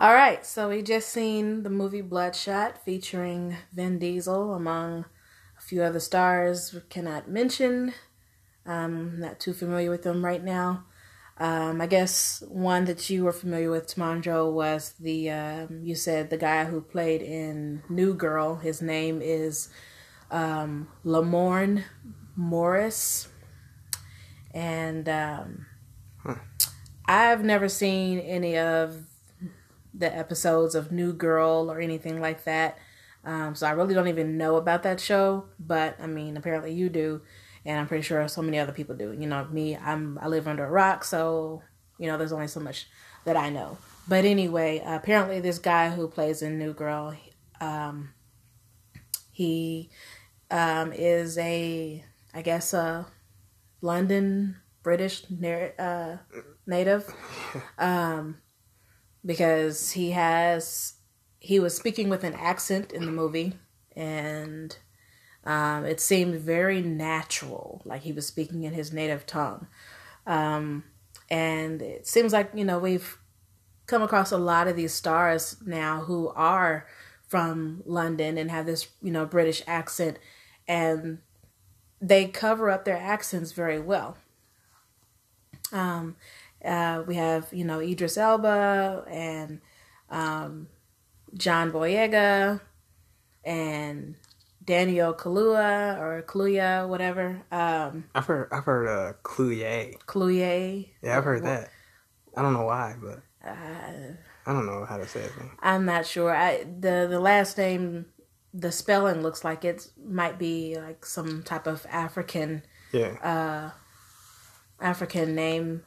All right, so we just seen the movie Bloodshot featuring Vin Diesel among a few other stars we cannot mention. I'm not too familiar with them right now. Um, I guess one that you were familiar with, Tamandro, was the um, you said the guy who played in New Girl. His name is um, Lamorne Morris, and um, huh. I've never seen any of the episodes of New Girl or anything like that. Um, so I really don't even know about that show, but I mean, apparently you do and I'm pretty sure so many other people do. You know, me, I'm I live under a rock, so you know, there's only so much that I know. But anyway, uh, apparently this guy who plays in New Girl, um, he um, is a, I guess, a London British uh, native, um, because he has he was speaking with an accent in the movie, and um, it seemed very natural, like he was speaking in his native tongue. Um, and it seems like, you know, we've come across a lot of these stars now who are from London and have this, you know, British accent, and they cover up their accents very well. Um, uh, we have, you know, Idris Elba and um, John Boyega and Daniel Kaluuya or Kaluuya, whatever. Um, I've heard I've heard uh, Kluye. Kluye. Yeah, I've heard that. I don't know why, but uh, I don't know how to say it. I'm not sure. I the the last name, the spelling looks like it might be like some type of African. Yeah. Uh, African name.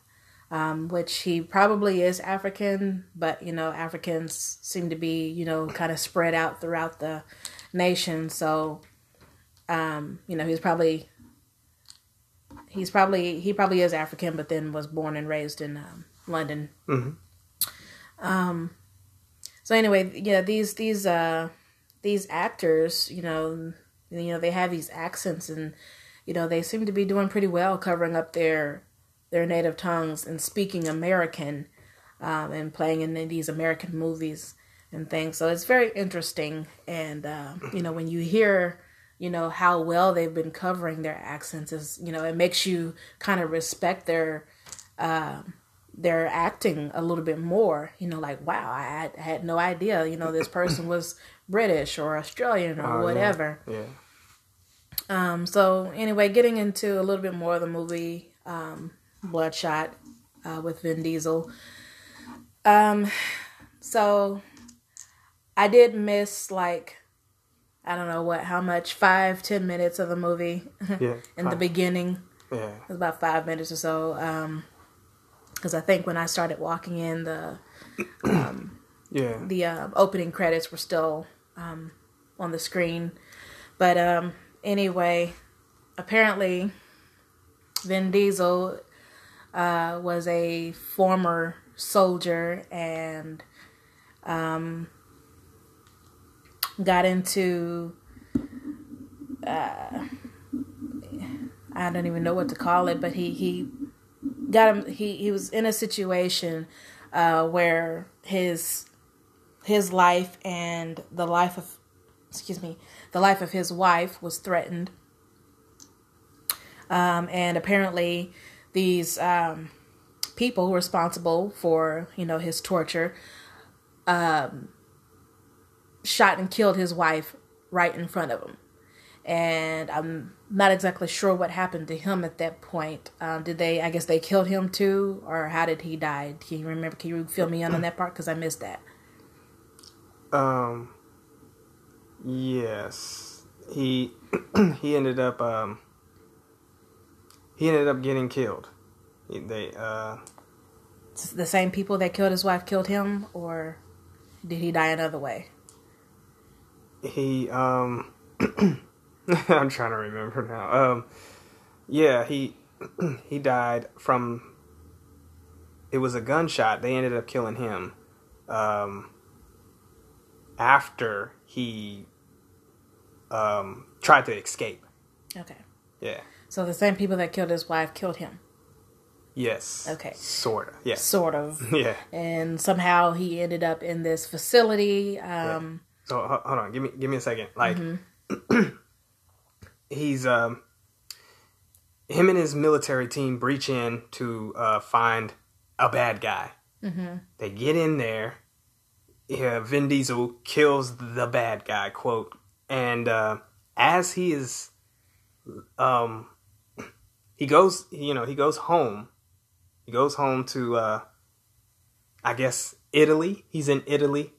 Um, which he probably is African, but you know, Africans seem to be, you know, kind of spread out throughout the nation. So, um, you know, he's probably he's probably he probably is African, but then was born and raised in um, London. Mm-hmm. Um. So anyway, yeah, these these uh these actors, you know, you know, they have these accents, and you know, they seem to be doing pretty well covering up their their native tongues and speaking American, um, and playing in these American movies and things. So it's very interesting. And, uh, you know, when you hear, you know, how well they've been covering their accents is, you know, it makes you kind of respect their, uh, their acting a little bit more, you know, like, wow, I had, I had no idea, you know, this person was British or Australian or oh, whatever. Yeah. yeah. Um, so anyway, getting into a little bit more of the movie, um, Bloodshot, uh, with Vin Diesel. Um, so I did miss like I don't know what how much five ten minutes of the movie yeah, in the beginning. Yeah, it was about five minutes or so. Um, because I think when I started walking in the um, yeah the uh, opening credits were still um, on the screen, but um, anyway, apparently Vin Diesel uh, was a former soldier and um got into uh, I don't even know what to call it, but he he got him he he was in a situation uh, where his his life and the life of excuse me the life of his wife was threatened. Um, and apparently these um, people responsible for you know his torture um, shot and killed his wife right in front of him. And I'm not exactly sure what happened to him at that point. Um, did they? I guess they killed him too, or how did he die? Can you remember? Can you fill me in on that part? Because I missed that. Um. Yes, he he ended up um. He ended up getting killed. They uh. The same people that killed his wife killed him, or did he die another way? he um I'm trying to remember now. Um yeah, he he died from it was a gunshot. They ended up killing him um after he um tried to escape. Okay. Yeah. So the same people that killed his wife killed him. Yes. Okay. Sorta. Yes. Sort of. Yeah. And somehow he ended up in this facility. Um, So hold on, give me give me a second. Like he's um him and his military team breach in to uh, find a bad guy. Mm-hmm. They get in there. Yeah, Vin Diesel kills the bad guy. Quote, and uh, as he is, um, he goes. You know, he goes home. He goes home to, uh, I guess, Italy. He's in Italy.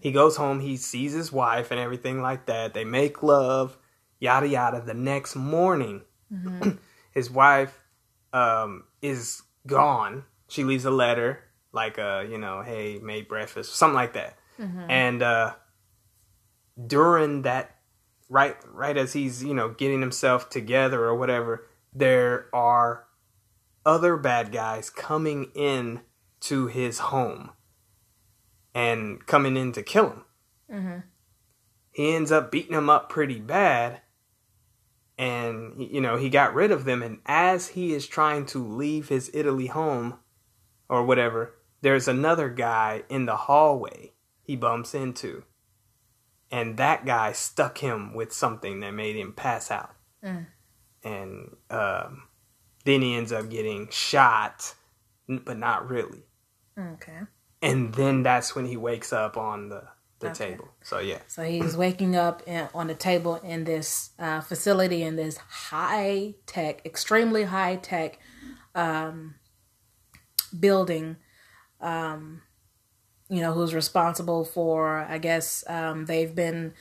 He goes home. He sees his wife and everything like that. They make love. Yada yada. The next morning, his wife um, is gone. She leaves a letter like, uh, you know, hey, made breakfast, something like that. And uh, during that, right, right as he's you know getting himself together or whatever, there are other bad guys coming in to his home and coming in to kill him. Mm-hmm. He ends up beating them up pretty bad and you know he got rid of them and as he is trying to leave his italy home or whatever there's another guy in the hallway he bumps into and that guy stuck him with something that made him pass out mm. And um, then he ends up getting shot but not really okay. and then that's when he wakes up on the, the Okay. table so yeah So he's waking up in, on the table in this uh, facility in this high tech, extremely high tech um, building. Um, you know, who's responsible for? I guess um, they've been,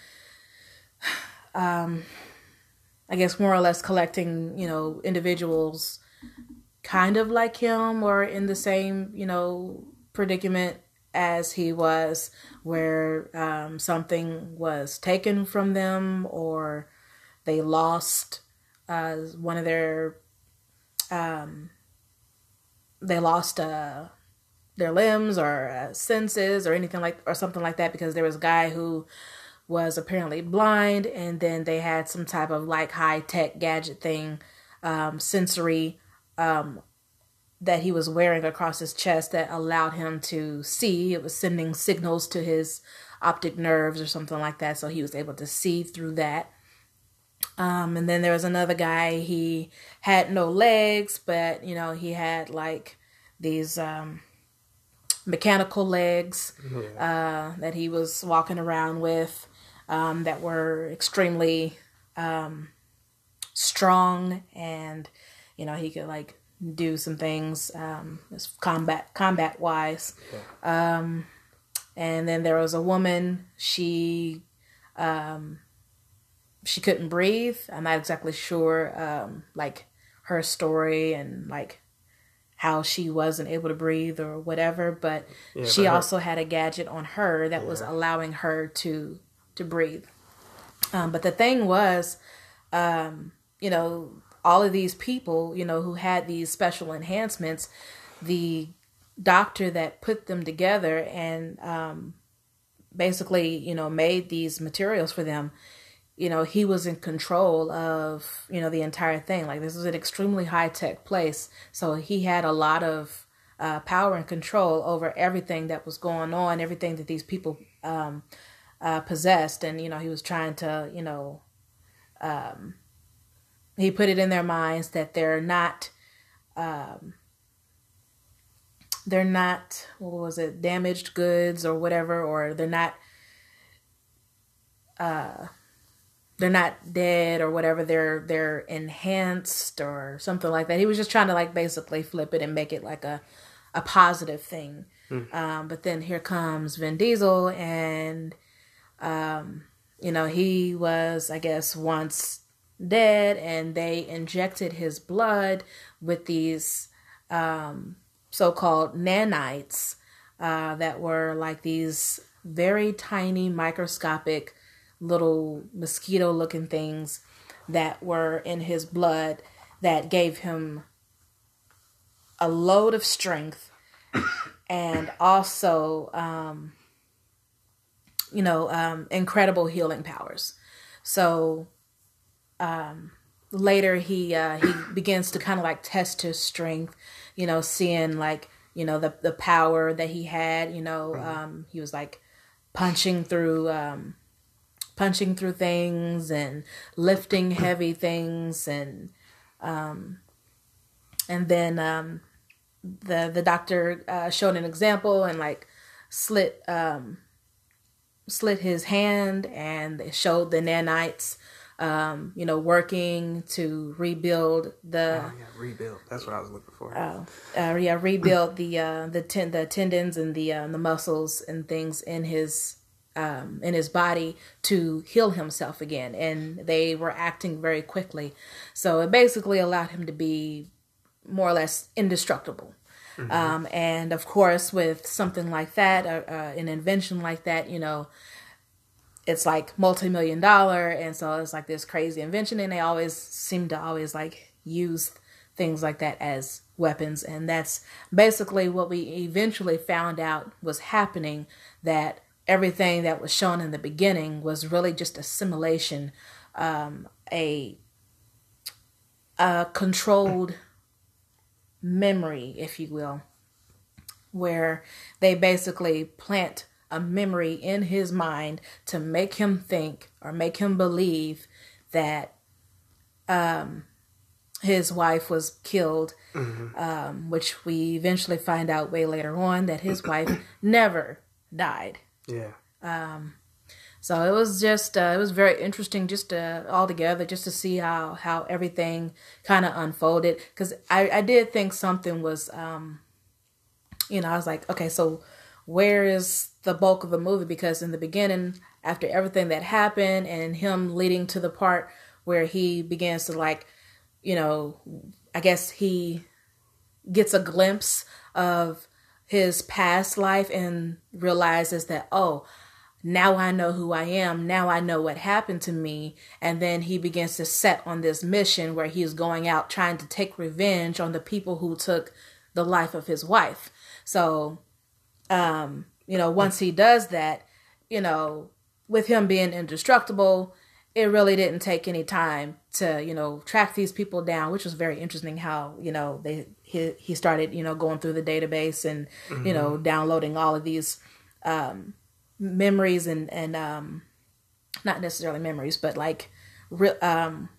um, I guess, more or less collecting. You know, individuals kind of like him or in the same you know predicament as he was where um, something was taken from them or they lost uh, one of their um, they lost uh, their limbs or uh, senses or anything like or something like that because there was a guy who was apparently blind and then they had some type of like high tech gadget thing um, sensory um, that he was wearing across his chest that allowed him to see. It was sending signals to his optic nerves or something like that, so he was able to see through that. Um, and then there was another guy. He had no legs, but you know he had like these um, mechanical legs uh, that he was walking around with um, that were extremely um, strong, and you know he could like do some things um, combat combat wise. Um, and then there was a woman. She um, she couldn't breathe. I'm not exactly sure um, like her story and like how she wasn't able to breathe or whatever. But Yeah, she but her- also had a gadget on her that was allowing her to to breathe. Um, but the thing was, um, you know, all of these people, you know, who had these special enhancements, the doctor that put them together and um, basically, you know, made these materials for them, you know, he was in control of, you know, the entire thing. Like this was an extremely high tech place. So he had a lot of uh, power and control over everything that was going on, everything that these people um, uh, possessed. And, you know, he was trying to, you know, um, he put it in their minds that they're not um, they're not what was it damaged goods or whatever or they're not uh they're not dead or whatever they're they're enhanced or something like that he was just trying to like basically flip it and make it like a a positive thing um but then here comes Vin Diesel and um you know he was i guess once dead and they injected his blood with these um, so-called nanites uh, that were like these very tiny microscopic little mosquito looking things that were in his blood that gave him a load of strength and also um, you know um, incredible healing powers so later he uh, he begins to kind of like test his strength you know, seeing like you know the the power that he had. You know, um, he was like punching through um, punching through things and lifting heavy things and um, and then um, the the doctor uh, showed an example and like slit um, slit his hand and it showed the nanites um, you know working to rebuild the Oh, yeah, rebuild. That's what I was looking for. uh, uh, yeah, rebuild the uh, the ten- the tendons and the uh, the muscles and things in his um, in his body to heal himself again, and they were acting very quickly. So it basically allowed him to be more or less indestructible. Um, and of course, with something like that, uh, uh, an invention like that, you know, it's like multi-million dollar and so it's like this crazy invention and they always seem to always like use things like that as weapons. And that's basically what we eventually found out was happening that everything that was shown in the beginning was really just a simulation um, a a controlled memory if you will where they basically plant a memory in his mind to make him think or make him believe that um, his wife was killed, um, which we eventually find out way later on that his wife never died. Yeah. So it was just uh, it was very interesting just to, all together just to see how how everything kind of unfolded. Because I I did think something was um you know I was like okay so where is the bulk of the movie? Because in the beginning after everything that happened and him leading to the part where he begins to like you know I guess he gets a glimpse of his past life and realizes that oh now I know who I am. Now I know what happened to me. And then he begins to set on this mission where he is going out trying to take revenge on the people who took the life of his wife. So, um, you know, once he does that, you know, with him being indestructible, it really didn't take any time to, you know, track these people down, which was very interesting how, you know, they he, he started, you know, going through the database and, you know, downloading all of these um memories and and um not necessarily memories but like real um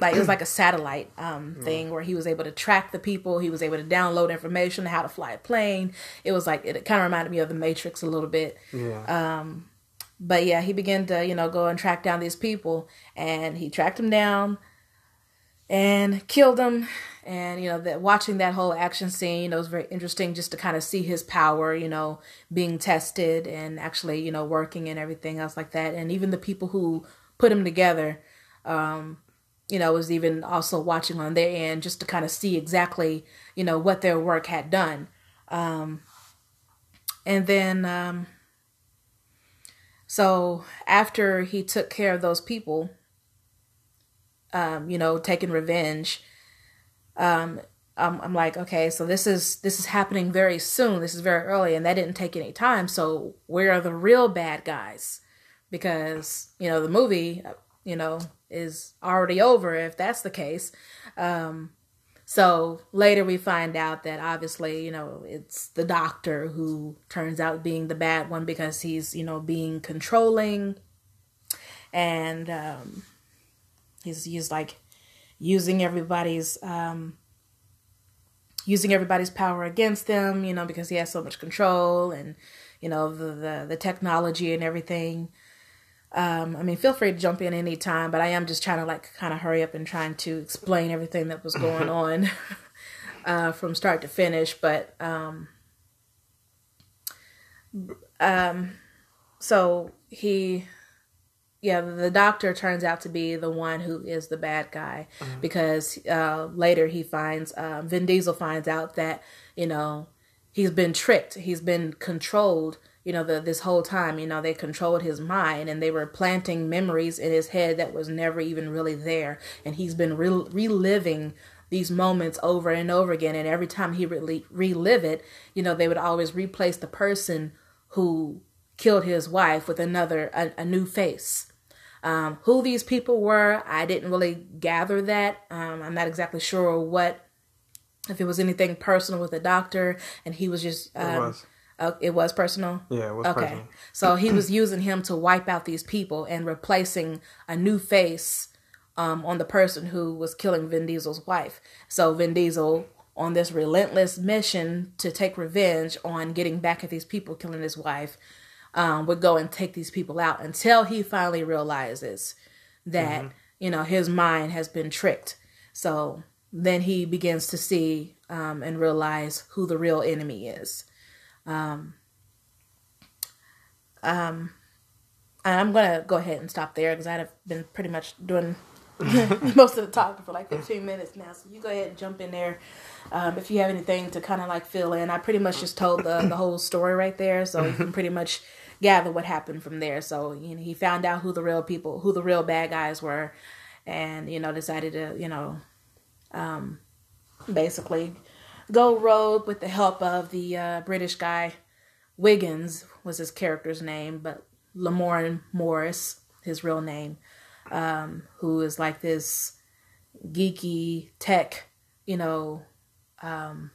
like it was like a satellite um thing where he was able to track the people. He was able to download information how to fly a plane. It was like it kind of reminded me of the matrix a little bit. Yeah. um but yeah he began to you know go and track down these people and he tracked them down and killed him. and you know that watching that whole action scene it was very interesting just to kind of see his power you know being tested and actually you know working and everything else like that and even the people who put him together um you know was even also watching on their end just to kind of see exactly you know what their work had done um and then um so after he took care of those people um, you know, taking revenge. Um, I'm, I'm like, okay, so this is this is happening very soon. This is very early, and that didn't take any time. So where are the real bad guys? Because you know the movie, you know, is already over if that's the case. Um, so later we find out that obviously, you know, it's the doctor who turns out being the bad one because he's, you know, being controlling and um he's he's like using everybody's um using everybody's power against them you know because he has so much control and you know the the, the technology and everything. Um i mean feel free to jump in anytime but i am just trying to like kind of hurry up and trying to explain everything that was going on uh from start to finish but um um so he yeah, the doctor turns out to be the one who is the bad guy because uh, later he finds uh, Vin Diesel finds out that you know he's been tricked, he's been controlled. You know, the, this whole time, you know, they controlled his mind and they were planting memories in his head that was never even really there, and he's been re- reliving these moments over and over again. And every time he re- relive it, you know, they would always replace the person who killed his wife with another a, a new face um, who these people were i didn't really gather that um, i'm not exactly sure what if it was anything personal with the doctor, and he was just um, it was. Uh, it was personal. Yeah, it was Okay, personal. so he was using him to wipe out these people and replacing a new face um, on the person who was killing Vin Diesel's wife. So Vin Diesel, on this relentless mission to take revenge on getting back at these people killing his wife, um, would go and take these people out until he finally realizes that you know his mind has been tricked. So then he begins to see um, and realize who the real enemy is. And I'm gonna go ahead and stop there because I've been pretty much doing most of the talking for like 15 minutes now. So you go ahead and jump in there um, if you have anything to kind of like fill in. I pretty much just told the the whole story right there, so you can pretty much gather what happened from there. So you know, he found out who the real people, who the real bad guys were, and you know decided to you know um, basically go rogue with the help of the uh, British guy Wiggins was his character's name, but Lamorne Morris, his real name, um, who is like this geeky tech, you know, um,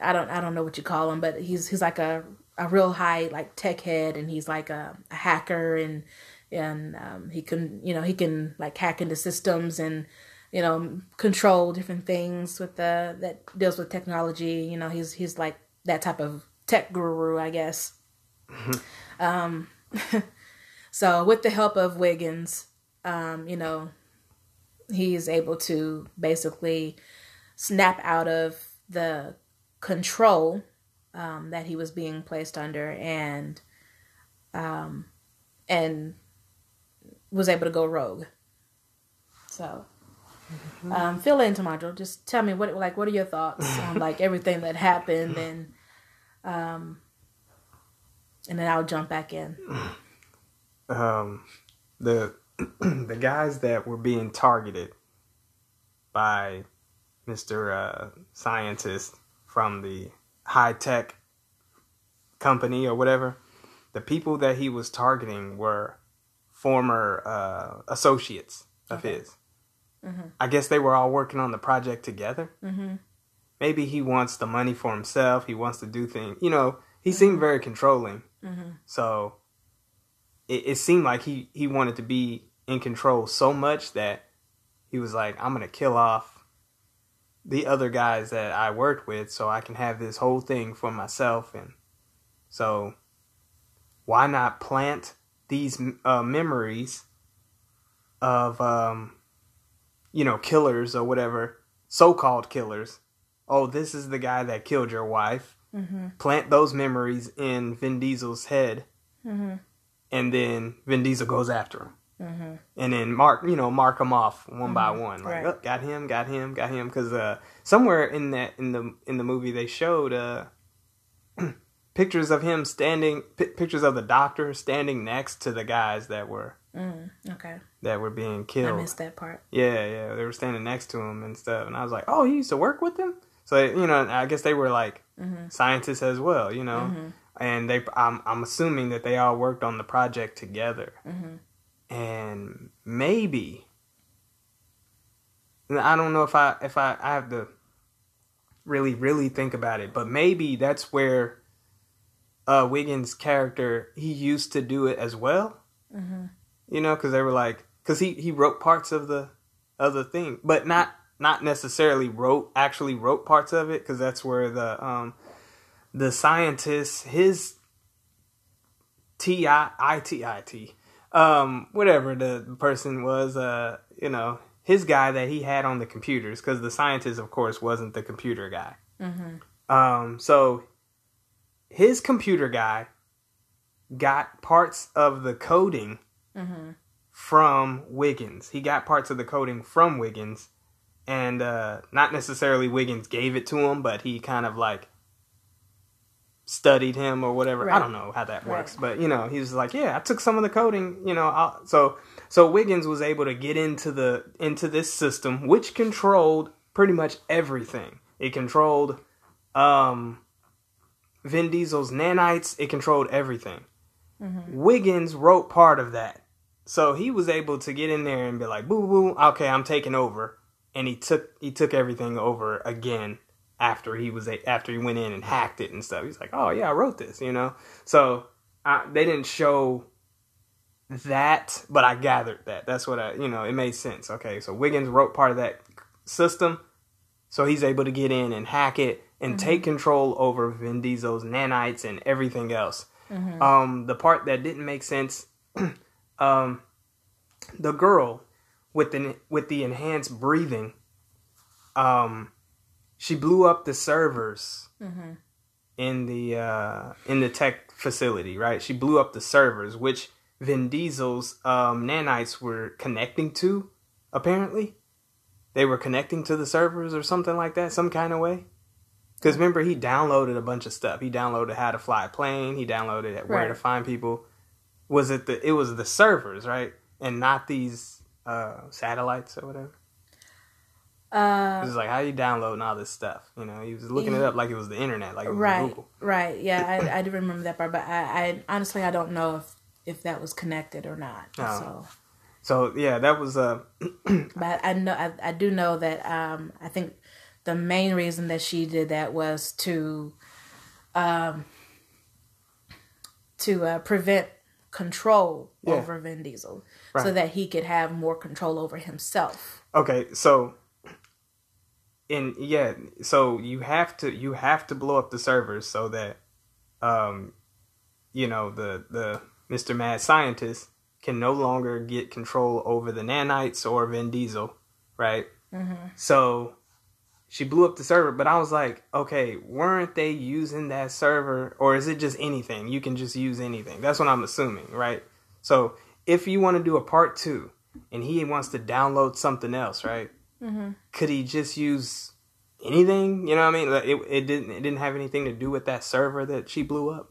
I don't I don't know what you call him, but he's he's like a a real high like tech head, and he's like a, a hacker, and and um, he can you know he can like hack into systems and you know control different things with the that deals with technology. You know he's he's like that type of tech guru, I guess. um, so with the help of Wiggins, um, you know, he's able to basically snap out of the control um, that he was being placed under and um, and was able to go rogue. So um, fill in, Tomato. Just tell me what like what are your thoughts on like everything that happened and um, and then I'll jump back in. um, the the guys that were being targeted by Mister uh, Scientist from the high tech company or whatever, the people that he was targeting were former uh, associates of his. I guess they were all working on the project together. Mm-hmm. Maybe he wants the money for himself. He wants to do things. You know, he seemed very controlling. Mm-hmm. So it, it seemed like he, he wanted to be in control so much that he was like, I'm going to kill off the other guys that I worked with so I can have this whole thing for myself. And so why not plant these uh, memories of, um, you know, killers or whatever, so called killers? Oh, this is the guy that killed your wife. Mm-hmm. Plant those memories in Vin Diesel's head Mm-hmm. and then Vin Diesel goes after him, Mm-hmm. and then mark you know mark them off one by one, like Right. oh, got him, got him, got him, because uh, somewhere in that in the in the movie they showed uh, pictures of him standing, pi pictures of the doctor standing next to the guys that were Mm. Okay. that were being killed. I missed that part. Yeah, yeah, they were standing next to him and stuff, and I was like, oh, he used to work with them. So you know, I guess they were like Mm-hmm. scientists as well, you know. Mhm. And they, I'm, I'm assuming that they all worked on the project together, Mhm. And maybe I don't know if I, if I, I have to really, really think about it, but maybe that's where uh, Wiggins' character he used to do it as well. Mhm. You know, because they were like, because he he wrote parts of the of the thing, but not not necessarily wrote actually wrote parts of it because that's where the um the scientist his T I I T I T um whatever the person was uh you know his guy that he had on the computers because the scientist of course wasn't the computer guy Mhm. um so his computer guy got parts of the coding Mhm. from Wiggins. He got parts of the coding from Wiggins, and uh, not necessarily Wiggins gave it to him, but he kind of like studied him or whatever. I don't know how that works, Right. but you know, he was like, "Yeah, I took some of the coding." You know, I'll, so so Wiggins was able to get into the into this system, which controlled pretty much everything. It controlled um, Vin Diesel's nanites. It controlled everything. Wiggins wrote part of that. So he was able to get in there and be like, boo boo, okay, I'm taking over. and he took he took everything over again after he was a, after he went in and hacked it and stuff. He's like, oh yeah, I wrote this, you know. So I, they didn't show that, but I gathered that. That's what I, you know, it made sense. Okay, so Wiggins wrote part of that system, so he's able to get in and hack it and take control over Vin Diesel's nanites and everything else. Um, the part that didn't make sense, um, the girl with the with the enhanced breathing, um, she blew up the servers in the uh, in the tech facility. Right, she blew up the servers, which Vin Diesel's um, nanites were connecting to. Apparently, they were connecting to the servers or something like that, some kind of way. Because remember, he downloaded a bunch of stuff. He downloaded how to fly a plane. He downloaded where Right. to find people. Was it the? It was the servers, right, and not these uh, satellites or whatever. Uh, It was like, how you downloading all this stuff? You know, he was looking it up like it was the internet, like it was right, Google. right. Yeah, I, I do remember that part, but I, I honestly I don't know if if that was connected or not. Oh. So, So yeah, that was uh, but I know I, I do know that um I think the main reason that she did that was to um to uh, prevent control Yeah. over Vin Diesel, so that he could have more control over himself. Okay, so in yeah, so you have to you have to blow up the servers so that um you know the the Mr. Mad Scientist can no longer get control over the nanites or Vin Diesel, right? So she blew up the server, but I was like, okay, weren't they using that server or is it just anything? You can just use anything. That's what I'm assuming, right? So if you want to do a part two and he wants to download something else, right? Could he just use anything? You know what I mean? Like it, it didn't it didn't have anything to do with that server that she blew up.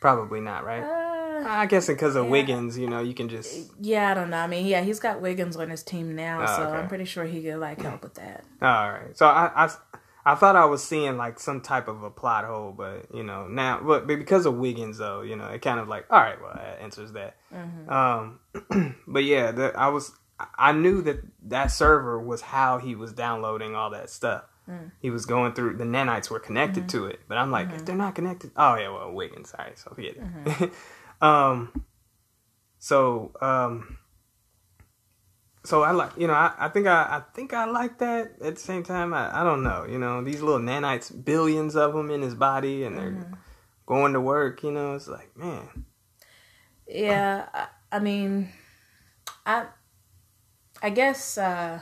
Probably not, right? Uh, I guess because of yeah. Wiggins, you know, you can just. yeah, I don't know. I mean, yeah, he's got Wiggins on his team now, Oh, so okay. I'm pretty sure he could like help with that. All right. So I, I, I thought I was seeing like some type of a plot hole, but you know now, but, because of Wiggins though, you know, it kind of like all right, well, that answers that. Um, but yeah, the, I was I knew that that server was how he was downloading all that stuff. He was going through the nanites were connected to it, but I'm like, if they're not connected, oh yeah, well Wiggins, right, so forget it. um, so um, so I like you know I, I think I, I think I like that at the same time I, I don't know you know these little nanites billions of them in his body and they're going to work you know it's like man Yeah, I, I mean, I, I guess, uh,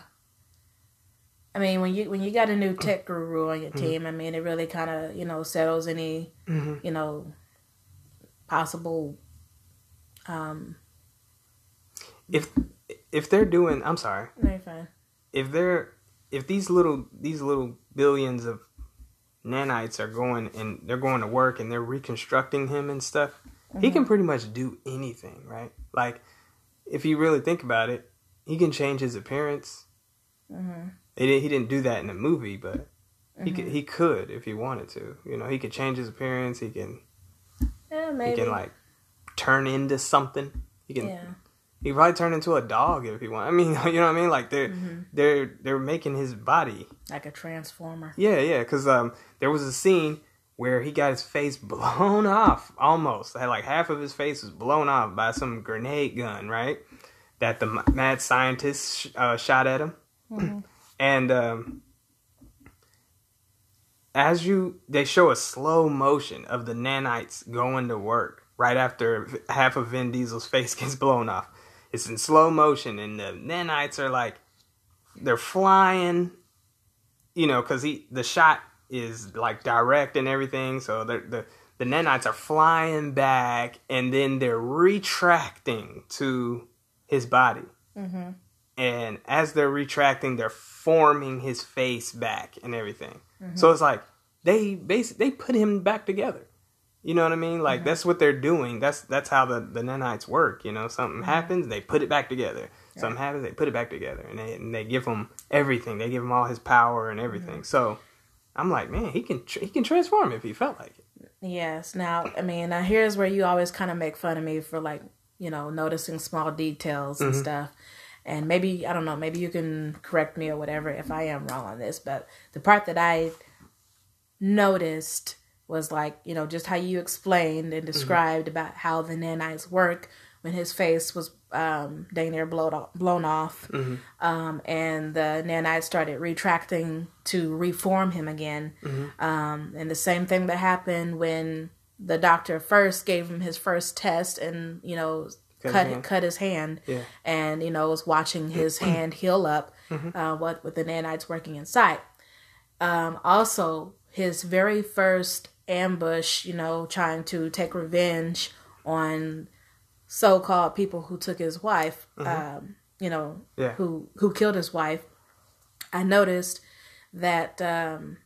I mean, when you when you got a new tech guru on your team, I mean, it really kind of you know settles any you know possible. Um, if if they're doing I'm sorry. Very fine. if they're if these little these little billions of nanites are going and they're going to work and they're reconstructing him and stuff he can pretty much do anything right? Like if you really think about it he can change his appearance mm-hmm. He didn't, he didn't do that in the movie, but he could, mm-hmm. he could if he wanted to. You know, he could change his appearance. He can Yeah, maybe. he can like turn into something. He can yeah. he probably turn into a dog if he want. I mean, you know what I mean? Like they're mm-hmm. they're they're making his body. Like a transformer. Yeah, yeah. Because um, there was a scene where he got his face blown off almost. Like half of his face was blown off by some grenade gun, right? That the mad scientist sh- uh, shot at him, and um, as you they show a slow motion of the nanites going to work right after half of Vin Diesel's face gets blown off. It's in slow motion, and the nanites are like they're flying you know, because he the shot is like direct and everything, so the the nanites are flying back, and then they're retracting to his body, Mm-hmm. and as they're retracting, they're forming his face back and everything. So it's like they basically they put him back together. You know what I mean? Like that's what they're doing. That's that's how the the nanites work. You know, something happens, they put it back together. Something happens, they put it back together, and they and they give him everything. They give him all his power and everything. So I'm like, man, he can tr- he can transform if he felt like it. Yes. Now, I mean, now here's where you always kind of make fun of me for like, you know, noticing small details and stuff. and maybe I don't know, maybe you can correct me or whatever if I am wrong on this, but the part that I noticed was like, you know, just how you explained and described mm-hmm. about how the nanites work when his face was um, dang near blown off, blown off mm-hmm. um, and the nanites started retracting to reform him again. Mm-hmm. Um, and the same thing that happened when the doctor first gave him his first test and, you know, cut cut, his cut his hand yeah. and, you know, was watching his hand heal up mm-hmm. uh, what with the nanites working inside. Um, also, his very first ambush, you know, trying to take revenge on so-called people who took his wife, mm-hmm. um, you know, yeah. who who killed his wife. I noticed that um,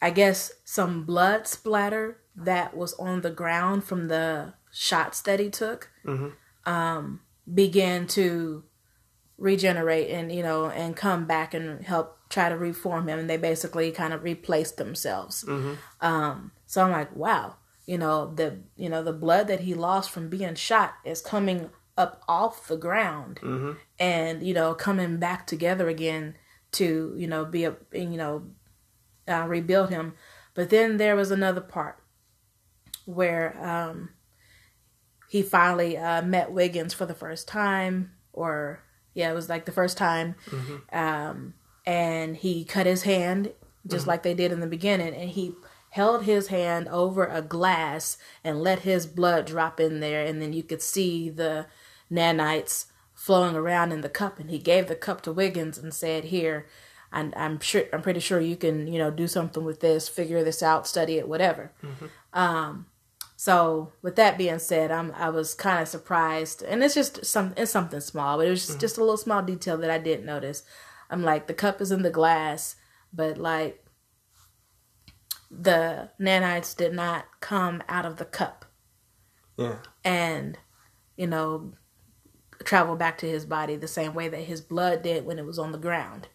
I guess some blood splatter that was on the ground from the shots that he took mm-hmm. um, began to regenerate and you know and come back and help try to reform him and they basically kind of replaced themselves mm-hmm. um, so i'm like wow you know the you know the blood that he lost from being shot is coming up off the ground mm-hmm. and you know coming back together again to you know be a you know uh, rebuild him but then there was another part where um, he finally uh, met wiggins for the first time or yeah, it was like the first time. Mm-hmm. Um, and he cut his hand just mm-hmm. like they did in the beginning, and he held his hand over a glass and let his blood drop in there, and then you could see the nanites flowing around in the cup. And he gave the cup to Wiggins and said, "Here." I'm, I'm sure I'm pretty sure you can you know do something with this, figure this out, study it, whatever. Mm-hmm. Um, so with that being said, I'm I was kind of surprised, and it's just some it's something small, but it was just, mm-hmm. just a little small detail that I didn't notice. I'm like the cup is in the glass, but like the nanites did not come out of the cup. Yeah. And you know travel back to his body the same way that his blood did when it was on the ground.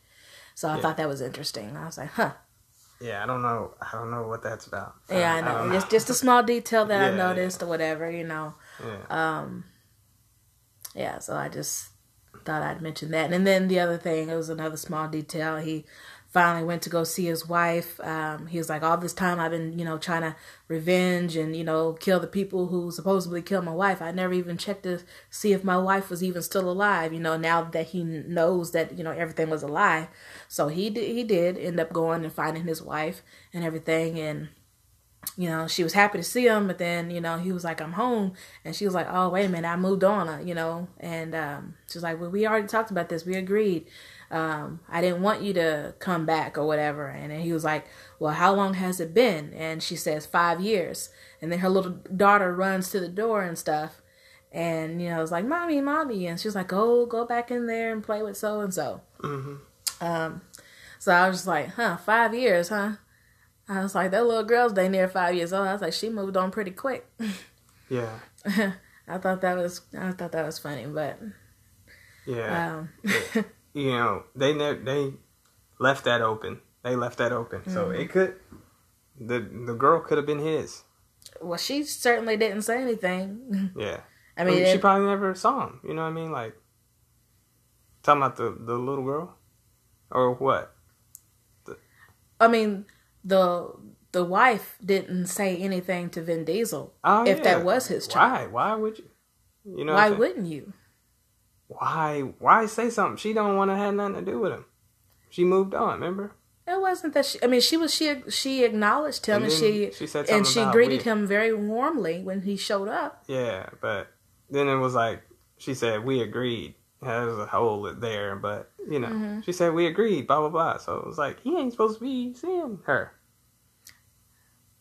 So I yeah. thought that was interesting. I was like, huh. Yeah, I don't know. I don't know what that's about. Yeah, I, I know. I just just a small detail that yeah, I noticed yeah. or whatever, you know. Yeah. Um. Yeah, so I just thought I'd mention that, and then the other thing, it was another small detail. He finally went to go see his wife. Um, he was like, all this time I've been, you know, trying to revenge and, you know, kill the people who supposedly killed my wife. I never even checked to see if my wife was even still alive, you know, now that he knows that, you know, everything was a lie. So he did, he did end up going and finding his wife and everything. And, you know, she was happy to see him, but then, you know, he was like, I'm home. And she was like, oh, wait a minute, I moved on, uh, you know. And um, she was like, well, we already talked about this. We agreed um, I didn't want you to come back or whatever. And then he was like, well, how long has it been? And she says, five years. And then her little daughter runs to the door and stuff. And, you know, it's like, mommy, mommy. And she's like, oh, go back in there and play with so and so. Um, so I was just like, huh, five years, huh? I was like, that little girl's day near five years old. I was like, she moved on pretty quick. Yeah. I thought that was I thought that was funny, but yeah. Um, you know, they ne- they left that open. They left that open, mm-hmm. so it could the the girl could have been his. Well, she certainly didn't say anything. Yeah, I mean, she probably never saw him. You know what I mean? Like talking about the the little girl, or what? The... I mean, the the wife didn't say anything to Vin Diesel. Oh, if yeah. that was his child, why? Why would you? You know, why wouldn't you? Why why say something? She don't want to have nothing to do with him. She moved on. Remember? It wasn't that she. I mean, she was she she acknowledged him and, and she, she said and she greeted we, him very warmly when he showed up. Yeah, but then it was like she said we agreed. There's a hole there, but you know, mm-hmm. she said we agreed. Blah blah blah. So it was like he ain't supposed to be seeing her.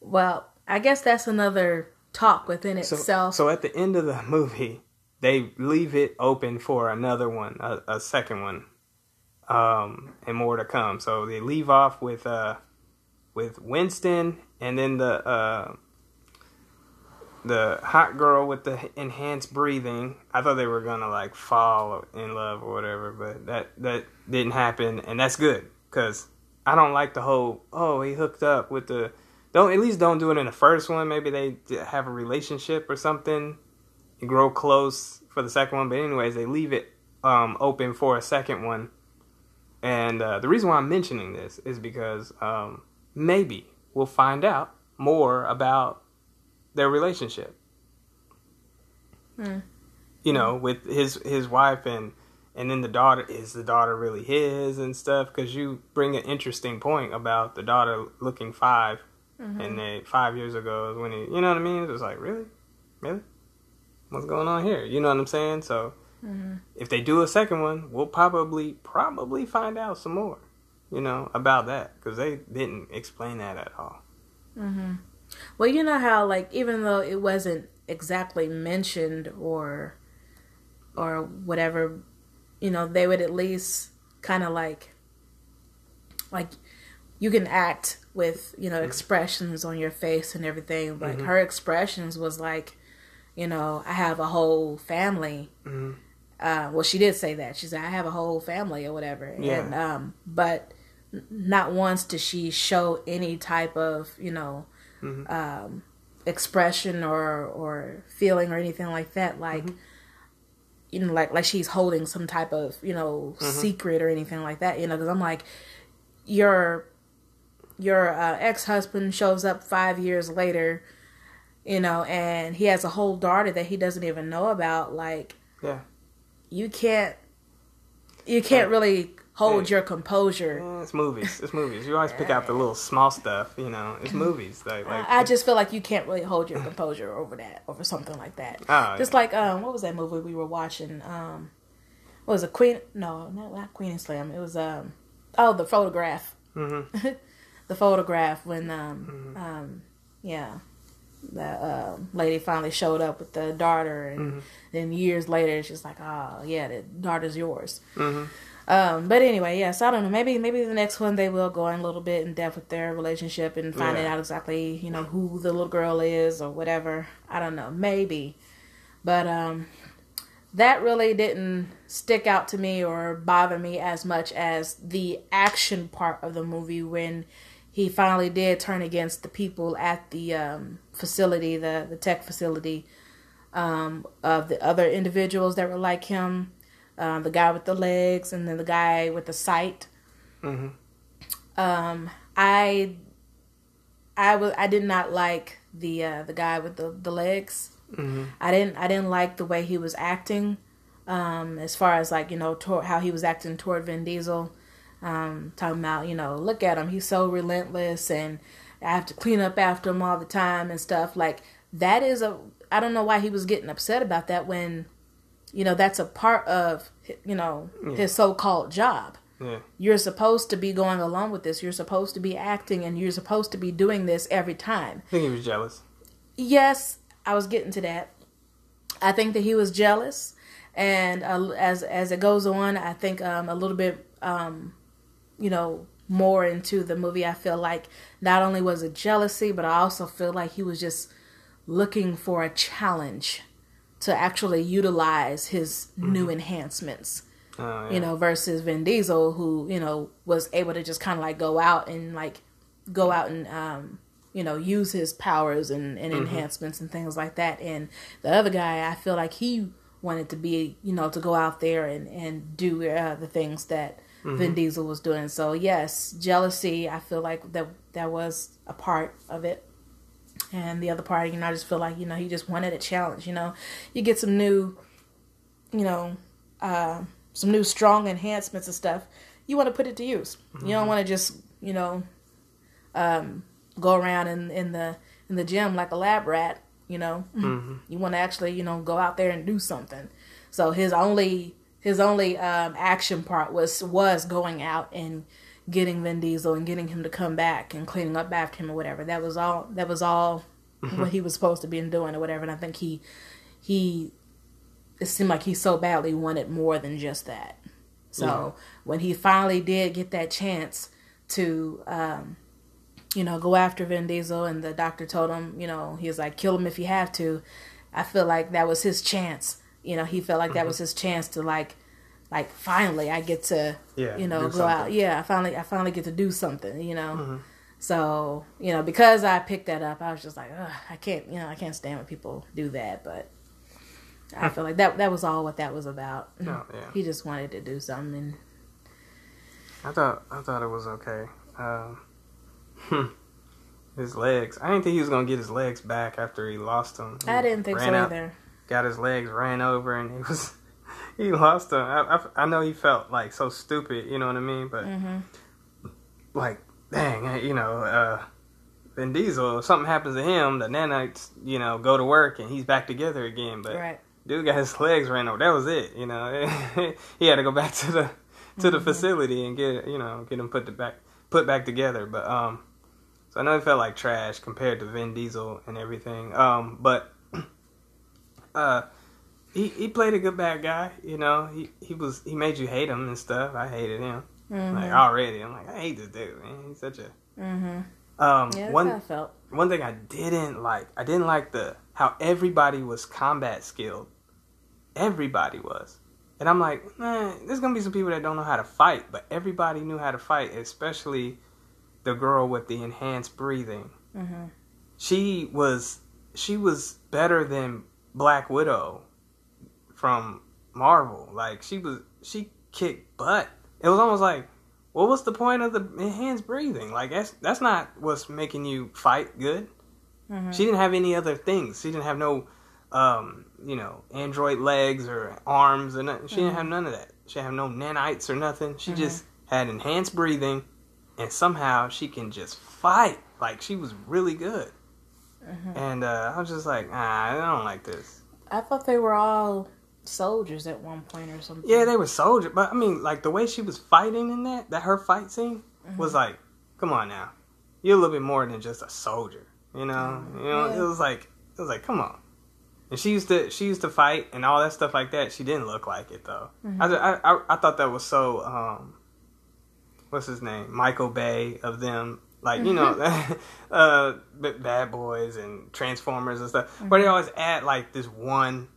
Well, I guess that's another talk within itself. So, so at the end of the movie, they leave it open for another one, a, a second one, um, and more to come. So they leave off with uh, with Winston, and then the uh, the hot girl with the enhanced breathing. I thought they were gonna like fall in love or whatever, but that that didn't happen, and that's good because I don't like the whole oh he hooked up with the don't at least don't do it in the first one. Maybe they have a relationship or something grow close for the second one. But anyways, they leave it um, open for a second one. And uh, the reason why I'm mentioning this is because um, maybe we'll find out more about their relationship. Hmm. You know, with his his wife and and then the daughter is the daughter really his and stuff because you bring an interesting point about the daughter looking 5 Mm-hmm. and they five years ago is when he you know what I mean it was like really really what's going on here you know what I'm saying so Mm-hmm. if they do a second one we'll probably probably find out some more you know about that because they didn't explain that at all Mm-hmm. Well, you know how like even though it wasn't exactly mentioned or or whatever, you know, they would at least kind of like like you can act with you know expressions on your face and everything. Like her expressions was like, you know, I have a whole family. hmm Uh, well, she did say that. She said, "I have a whole family or whatever." Yeah. And um, but not once did she show any type of you know Mhm. um, expression or or feeling or anything like that. Like you know, like like she's holding some type of you know secret or anything like that. You know, because I'm like, your your uh, ex husband shows up five years later. You know, and he has a whole daughter that he doesn't even know about. Like, yeah you can't you can't really hold Hey. your composure. Yeah, it's movies. It's movies. You always pick out the little small stuff, you know. It's movies. Like, like I I just feel like you can't really hold your composure over that, over something like that. Oh, just yeah. like um, what was that movie we were watching? Um, what was it Queen? No, not, not Queen and Slim. It was um, oh, the photograph. hmm the photograph when um, Mm-hmm. um, yeah, the um lady finally showed up with the daughter, and Mm-hmm. then years later she's like, oh yeah, the daughter's yours. hmm Um, but anyway, yes, I don't know. Maybe maybe the next one they will go in a little bit in depth with their relationship and finding Yeah. out exactly you know who the little girl is or whatever. I don't know. Maybe, but um, that really didn't stick out to me or bother me as much as the action part of the movie when he finally did turn against the people at the um, facility, the the tech facility, um, of the other individuals that were like him um, the guy with the legs and then the guy with the sight. hmm Um, I, I was I did not like the uh, the guy with the, the legs. hmm I didn't I didn't like the way he was acting. Um, as far as like you know toward, how he was acting toward Vin Diesel, um, talking about you know look at him. He's so relentless and I have to clean up after him all the time and stuff. Like that is a I don't know why he was getting upset about that when you know that's a part of you know his so-called job. Yeah. you're supposed to be going along with this. You're supposed to be acting and you're supposed to be doing this every time. I think he was jealous. yes i was getting to that. I think that he was jealous and uh, as as it goes on i think um, a little bit um, you know more into the movie i feel like not only was it jealousy but i also feel like he was just looking for a challenge to actually utilize his new enhancements Oh, yeah. you know, versus Vin Diesel, who you know was able to just kind of like go out and like go out and um, you know use his powers and, and enhancements and things like that. And the other guy, I feel like he wanted to be you know to go out there and and do uh, the things that Vin Diesel was doing. So yes, jealousy. I feel like that that was a part of it. And the other part, you know, I just feel like, you know, he just wanted a challenge, you know. You get some new, you know, uh, some new strong enhancements and stuff. You want to put it to use. You don't want to just, you know, um, go around in, in the in the gym like a lab rat, you know. Mhm. You want to actually, you know, go out there and do something. So his only his only um, action part was was going out and getting Vin Diesel and getting him to come back and cleaning up after him or whatever. That was all. That was all what he was supposed to be doing or whatever. And I think he he it seemed like he so badly wanted more than just that. So when he finally did get that chance to, um, you know, go after Vin Diesel, and the doctor told him, you know, he was like, kill him if you have to. I feel like that was his chance. You know, he felt like that was his chance to like, like finally I get to, Yeah, you know, go out. Yeah, I finally, I finally get to do something. You know. Mhm. So you know, because I picked that up, I was just like, Ugh, I can't, you know, I can't stand when people do that. But I feel like that that was all what that was about. Oh, yeah. He just wanted to do something. I thought I thought it was okay. Um, hmm. his legs. I didn't think he was gonna get his legs back after he lost them. He I didn't think so out, either. Got his legs ran over, and he was he lost them. I, I, I know he felt like so stupid. You know what I mean? But hmm like, dang, you know, uh, Vin Diesel. If something happens to him, the nanites, you know, go to work, and he's back together again. But Right. dude got his legs ran over. That was it. You know, he had to go back to the to the Mhm. facility and get you know get him put the back put back together. But um, so I know it felt like trash compared to Vin Diesel and everything. Um, but uh, he he played a good bad guy. You know, he he was he made you hate him and stuff. I hated him hmm like already. I'm like I hate this dude, man. He's such a hmm um Yeah, that's one how I felt. one thing I didn't like, I didn't like the how everybody was combat skilled. Everybody was. And I'm like, man, there's gonna be some people that don't know how to fight, but everybody knew how to fight, especially the girl with the enhanced breathing. hmm She was she was better than Black Widow from Marvel. Like she was she kicked butt. It was almost like, well, what's the point of the enhanced breathing? Like that's that's not what's making you fight good. hmm She didn't have any other things. She didn't have no, um, you know, android legs or arms or nothing. She didn't have none of that. She have no nanites or nothing. She Mhm. just had enhanced breathing, and somehow she can just fight. Like she was really good. Hmm And uh, I was just like, ah, I don't like this. I thought they were all soldiers at one point or something. Yeah, they were soldiers, but I mean, like the way she was fighting in that, that her fight scene was like, come on now, you're a little bit more than just a soldier. You know, you know, Yeah. it was like, it was like, come on. And she used to, she used to fight and all that stuff like that. She didn't look like it though. Mhm. I, I, I, I thought that was so, um, what's his name, Michael Bay of them. Like you know, uh, Bad Boys and Transformers and stuff, But they always add like this one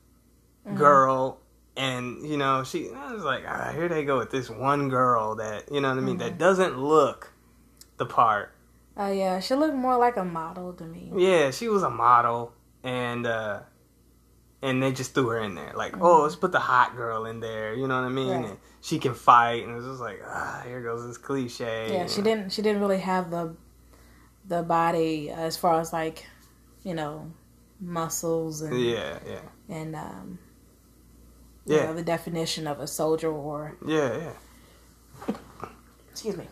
Mhm. girl and you know she I was like ah, here they go with this one girl that you know what I mean that doesn't look the part. Oh yeah, she looked more like a model to me. yeah she was a model and uh and they just threw her in there like oh let's put the hot girl in there you know what I mean Right. and she can fight and it was just like ah here goes this cliche Yeah, she didn't. She didn't really have the the body as far as like you know muscles and yeah yeah and um Yeah. know, the definition of a soldier or yeah yeah excuse me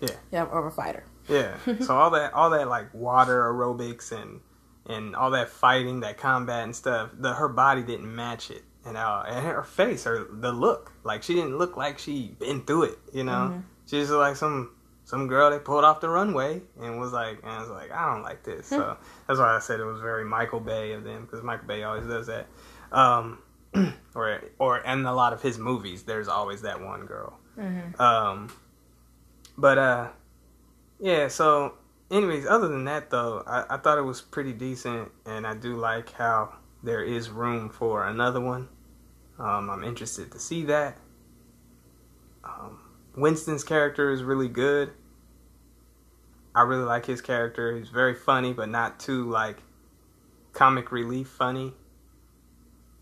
Yeah. yeah or a fighter. Yeah. so all that all that like water aerobics and and all that fighting, that combat and stuff, the her body didn't match it. And uh and her face, her the look. Like she didn't look like she been through it, you know? Mhm. She looked like some some girl that pulled off the runway and was like and I was like, I don't like this. So that's why I said it was very Michael Bay of them, because Michael Bay always does that. Um or or in a lot of his movies there's always that one girl. hmm Um, but uh, yeah. So, anyways, other than that, though, I, I thought it was pretty decent, and I do like how there is room for another one. Um, I'm interested to see that. Um, Winston's character is really good. I really like his character. He's very funny, but not too like comic relief funny.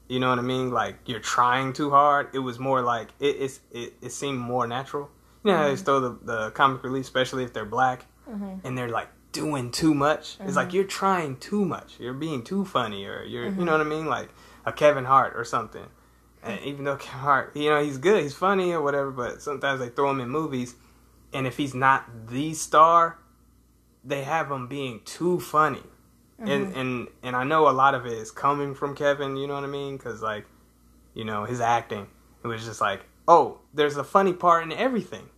You know what I mean? Like you're trying too hard. It was more like it it's, it, it seemed more natural. You know how they throw the, the comic relief, especially if they're black hmm and they're like doing too much. It's Mhm. like you're trying too much. You're being too funny, or you're you know what I mean, like a Kevin Hart or something. And even though Kevin Hart, you know, he's good, he's funny or whatever, but sometimes they throw him in movies, and if he's not the star, they have him being too funny. And and and I know a lot of it is coming from Kevin. You know what I mean? Because like, you know, his acting, it was just like, oh, there's a funny part in everything.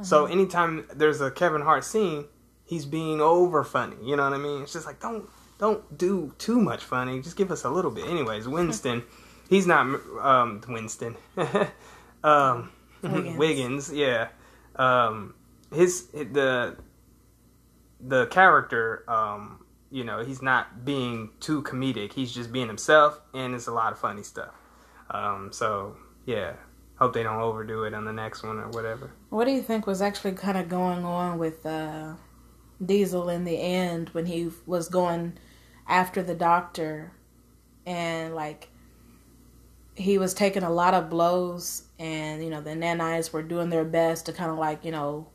So anytime there's a Kevin Hart scene, he's being over funny. You know what I mean? It's just like don't don't do too much funny. Just give us a little bit. Anyways, Winston, he's not um Winston. um Wigans. Wigans, yeah. Um his the the character um you know, he's not being too comedic. He's just being himself and it's a lot of funny stuff. Um so yeah. Hope they don't overdo it on the next one or whatever. What do you think was actually kind of going on with uh, Diesel in the end when he was going after the doctor and like he was taking a lot of blows, and you know the nanites were doing their best to kind of like you know,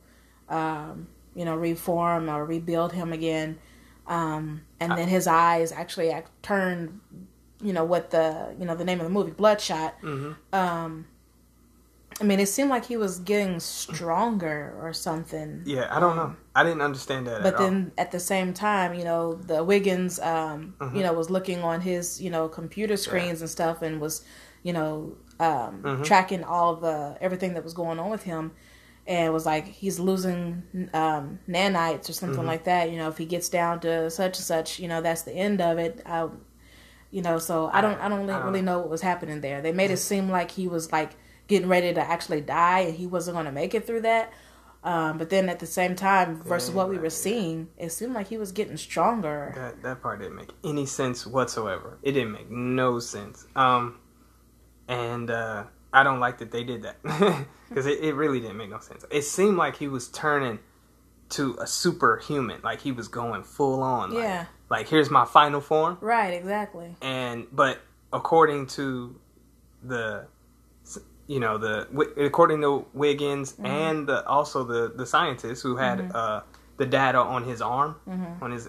um, you know, reform or rebuild him again. Um, and then his eyes actually act, turned, you know, what the you know the name of the movie, Bloodshot. Mm-hmm. Um, I mean, it seemed like he was getting stronger or something. Yeah, I don't know. I didn't understand that. But at then at the same time, you know, the Wigans, um, Mm-hmm. you know, was looking on his, you know, computer screens and stuff, and was, you know, um, Mm-hmm. tracking all the everything that was going on with him, and was like he's losing um, nanites or something Mm-hmm. like that. You know, if he gets down to such and such, you know, that's the end of it. I, you know, so I don't, I don't, I don't- really know what was happening there. They made it seem like he was like getting ready to actually die, and he wasn't going to make it through that. Um, but then at the same time, versus what we were seeing, it seemed like he was getting stronger. That that part didn't make any sense whatsoever. It didn't make no sense. Um, and uh, I don't like that they did that because it, it really didn't make no sense. It seemed like he was turning to a superhuman, like he was going full on. Like, Yeah. Like here's my final form, Right, exactly. and but according to the you know the according to Wigans Mm-hmm. and the, also the the scientists who had uh, the data on his arm Mm-hmm. on his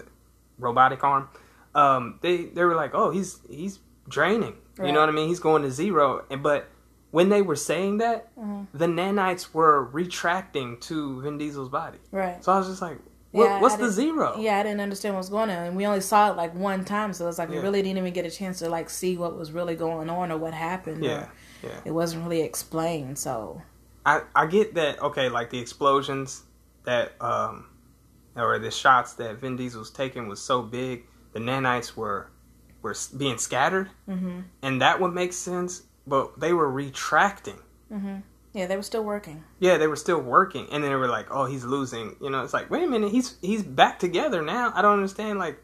robotic arm um, they they were like oh he's he's draining you know what I mean he's going to zero and but when they were saying that Mm-hmm. the nanites were retracting to Vin Diesel's body Right. so I was just like what, Yeah, what's I the zero Yeah, I didn't understand what was going on, and we only saw it like one time, so it's like we really didn't even get a chance to like see what was really going on or what happened. yeah or yeah it wasn't really explained. So I, I get that okay, like the explosions that um or the shots that Vin Diesel was taking was so big, the nanites were were being scattered, hmm and that would make sense. But they were retracting. hmm yeah, they were still working. Yeah, they were still working, and then they were like, "Oh, he's losing." You know, it's like, wait a minute, he's he's back together now. I don't understand. Like,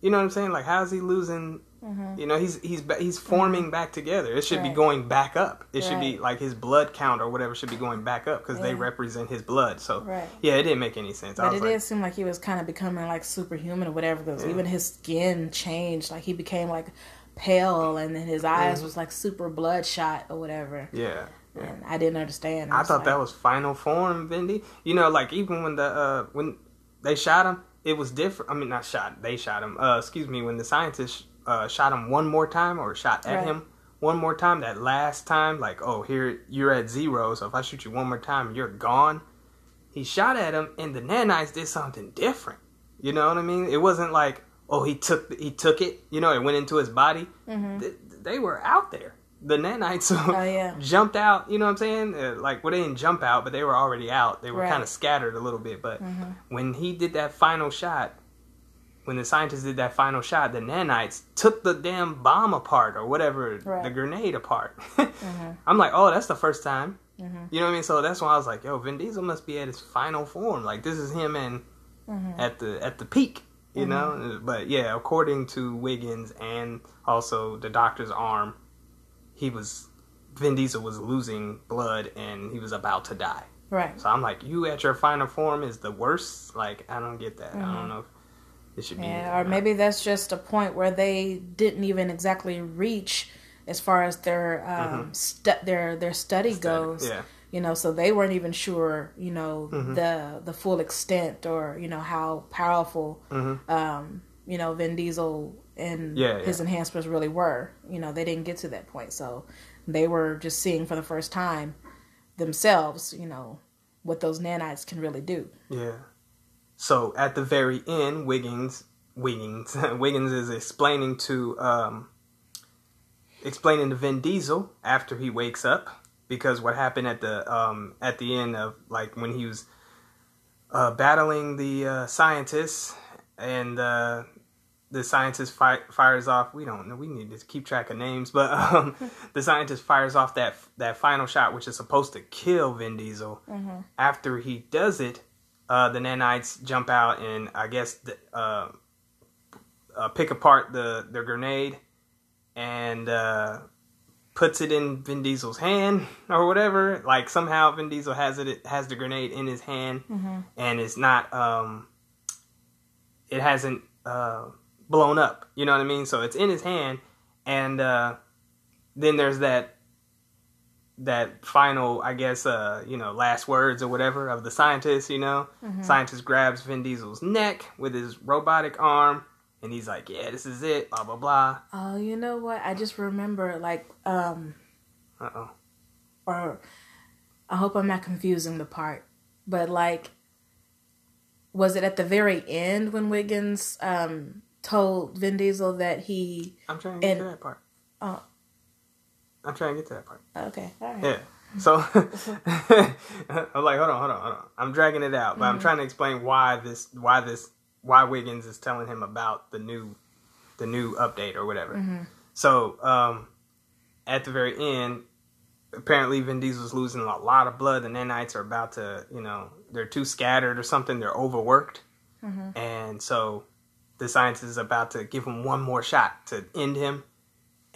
you know what I'm saying? Like, how is he losing? Hmm You know, he's he's he's forming back together. It should be going back up. It should be like his blood count or whatever should be going back up because they represent his blood. So Right. yeah, it didn't make any sense. But it like, did seem like he was kind of becoming like superhuman or whatever. Because Yeah. even his skin changed. Like he became like pale, and then his eyes was like super bloodshot or whatever. yeah. yeah. And I didn't understand. I thought that was final form, Vindy. You know, like even when the uh when they shot him, it was different. I mean, not shot. They shot him. Uh, excuse me. When the scientists uh shot him one more time or shot at Right. him one more time, that last time, like, oh, here you're at zero. So if I shoot you one more time, you're gone. He shot at him, and the nanites did something different. You know what I mean? It wasn't like, oh, he took he took it. You know, it went into his body. hmm Th- They were out there. The nanites. Oh yeah. jumped out. You know what I'm saying? Uh, like, well, they didn't jump out, but they were already out. They were Right. kind of scattered a little bit. But hmm when he did that final shot, when the scientists did that final shot, the nanites took the damn bomb apart or whatever, Right. the grenade apart. hmm I'm like, oh, that's the first time. hmm You know what I mean? So that's why I was like, yo, Vin Diesel must be at his final form. Like, this is him and hmm at the at the peak. You Mhm. know, but yeah, according to Wigans and also the doctor's arm, he was Vin Diesel was losing blood and he was about to die. Right. So I'm like, you at your final form is the worst. Like I don't get that. I don't know if it should be. Yeah, or maybe that's just a point where they didn't even exactly reach as far as their um, stu- their their study goes. Yeah, You know, so they weren't even sure, you know, Mhm. the the full extent or you know how powerful, hmm um, you know, Vin Diesel and Yeah, his enhancements really were. You know, they didn't get to that point, so they were just seeing for the first time themselves, you know, what those nanites can really do. yeah. So at the very end, Wigans, Wigans, Wigans is explaining to um, explaining to Vin Diesel after he wakes up because what happened at the um, at the end of like when he was uh, battling the uh, scientists and uh, the scientist fi- fires off. We don't know. We need to keep track of names, but um, the scientist fires off that that final shot, which is supposed to kill Vin Diesel. Mm-hmm. After he does it, uh, the nanites jump out and I guess the, uh, uh, pick apart the the grenade and uh, puts it in Vin Diesel's hand or whatever. Like somehow Vin Diesel has it, it has the grenade in his hand Mm-hmm. and it's not um it hasn't uh blown up you know what i mean so it's in his hand and uh, then there's that that final, I guess, uh, you know, last words or whatever of the scientist. You know, scientist grabs Vin Diesel's neck with his robotic arm, and he's like, "Yeah, this is it." Blah blah blah. Oh, you know what? I just remember like um Uh oh. or I hope I'm not confusing the part, but like was it at the very end when Wigans um told Vin Diesel that he I'm trying to get And- that part. Oh. I'm trying to get to that part. okay, all right. Yeah. So I'm like, hold on, hold on, hold on. I'm dragging it out, but Mm-hmm. I'm trying to explain why this, why this, why Wigans is telling him about the new, the new update or whatever. Mm-hmm. So um, at the very end, apparently Vin Diesel's losing a lot of blood. The nanites are about to, you know, they're too scattered or something. They're overworked, Mm-hmm. and so the scientist is about to give him one more shot to end him.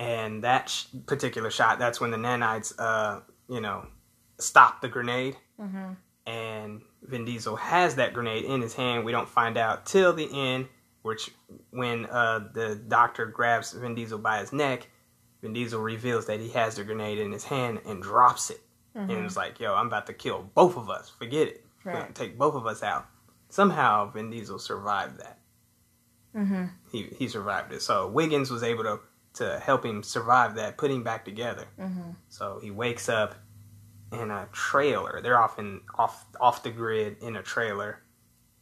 And that sh- particular shot, that's when the nanites, uh, you know, stop the grenade. Mm-hmm. And Vin Diesel has that grenade in his hand. We don't find out till the end, which when uh, the doctor grabs Vin Diesel by his neck, Vin Diesel reveals that he has the grenade in his hand and drops it. And it's like, yo, I'm about to kill both of us. Forget it. Right. take both of us out. Somehow Vin Diesel survived that. Mm-hmm. He he survived it. So Wigans was able to to help him survive that, put him back together. Mm-hmm. So he wakes up in a trailer. They're often off off the grid in a trailer,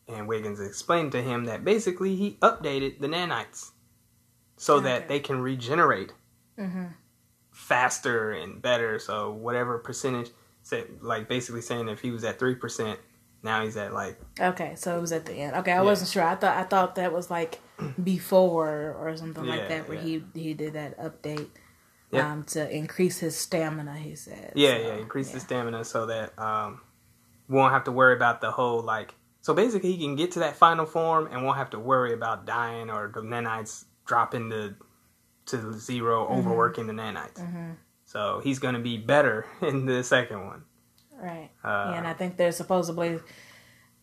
and Wigans explained to him that basically he updated the nanites so Okay. that they can regenerate Mm-hmm. faster and better. So whatever percentage, say, like basically saying if he was at three percent, now he's at like Okay, so it was at the end. Okay, I Yeah. wasn't sure. I thought I thought that was like before or something Yeah, like that, where yeah. he he did that update Yeah. um, to increase his stamina. He said. Yeah, So, yeah, increase the yeah. stamina so that um, we won't have to worry about the whole like. So basically, he can get to that final form and won't have to worry about dying or the nanites dropping to to 0 Mm-hmm. overworking the nanites. So he's gonna be better in the second one. Right. Uh, yeah, and I think they're supposedly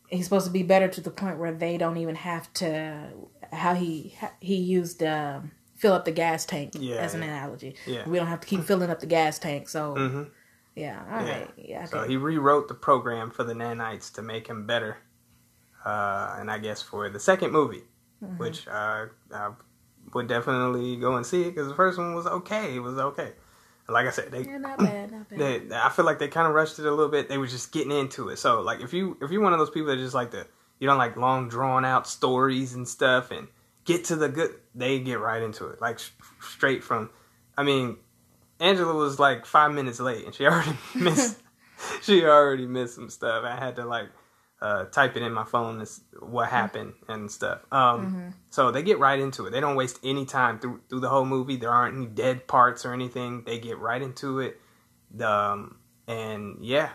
he's supposed to be better to the point where they don't even have to how he he used um, fill up the gas tank Yeah, as an yeah. analogy. Yeah. We don't have to keep filling up the gas tank. So hmm yeah, all Yeah. right, yeah. So he rewrote the program for the nanites to make him better. Uh, and I guess for the second movie, Mm-hmm. which uh, I would definitely go and see it because the first one was okay. It was okay. Like I said, they yeah, not bad, not bad. they, I feel like they kind of rushed it a little bit. They were just getting into it. So like if you if you're one of those people that just like the you don't like long drawn out stories and stuff and get to the good, they get right into it. Like sh- straight from, I mean, Angela was like five minutes late and she already missed she already missed some stuff. I had to like uh, type it in my phone as what happened and stuff. Um, So they get right into it. They don't waste any time through through the whole movie. There aren't any dead parts or anything. They get right into it. Um, and yeah,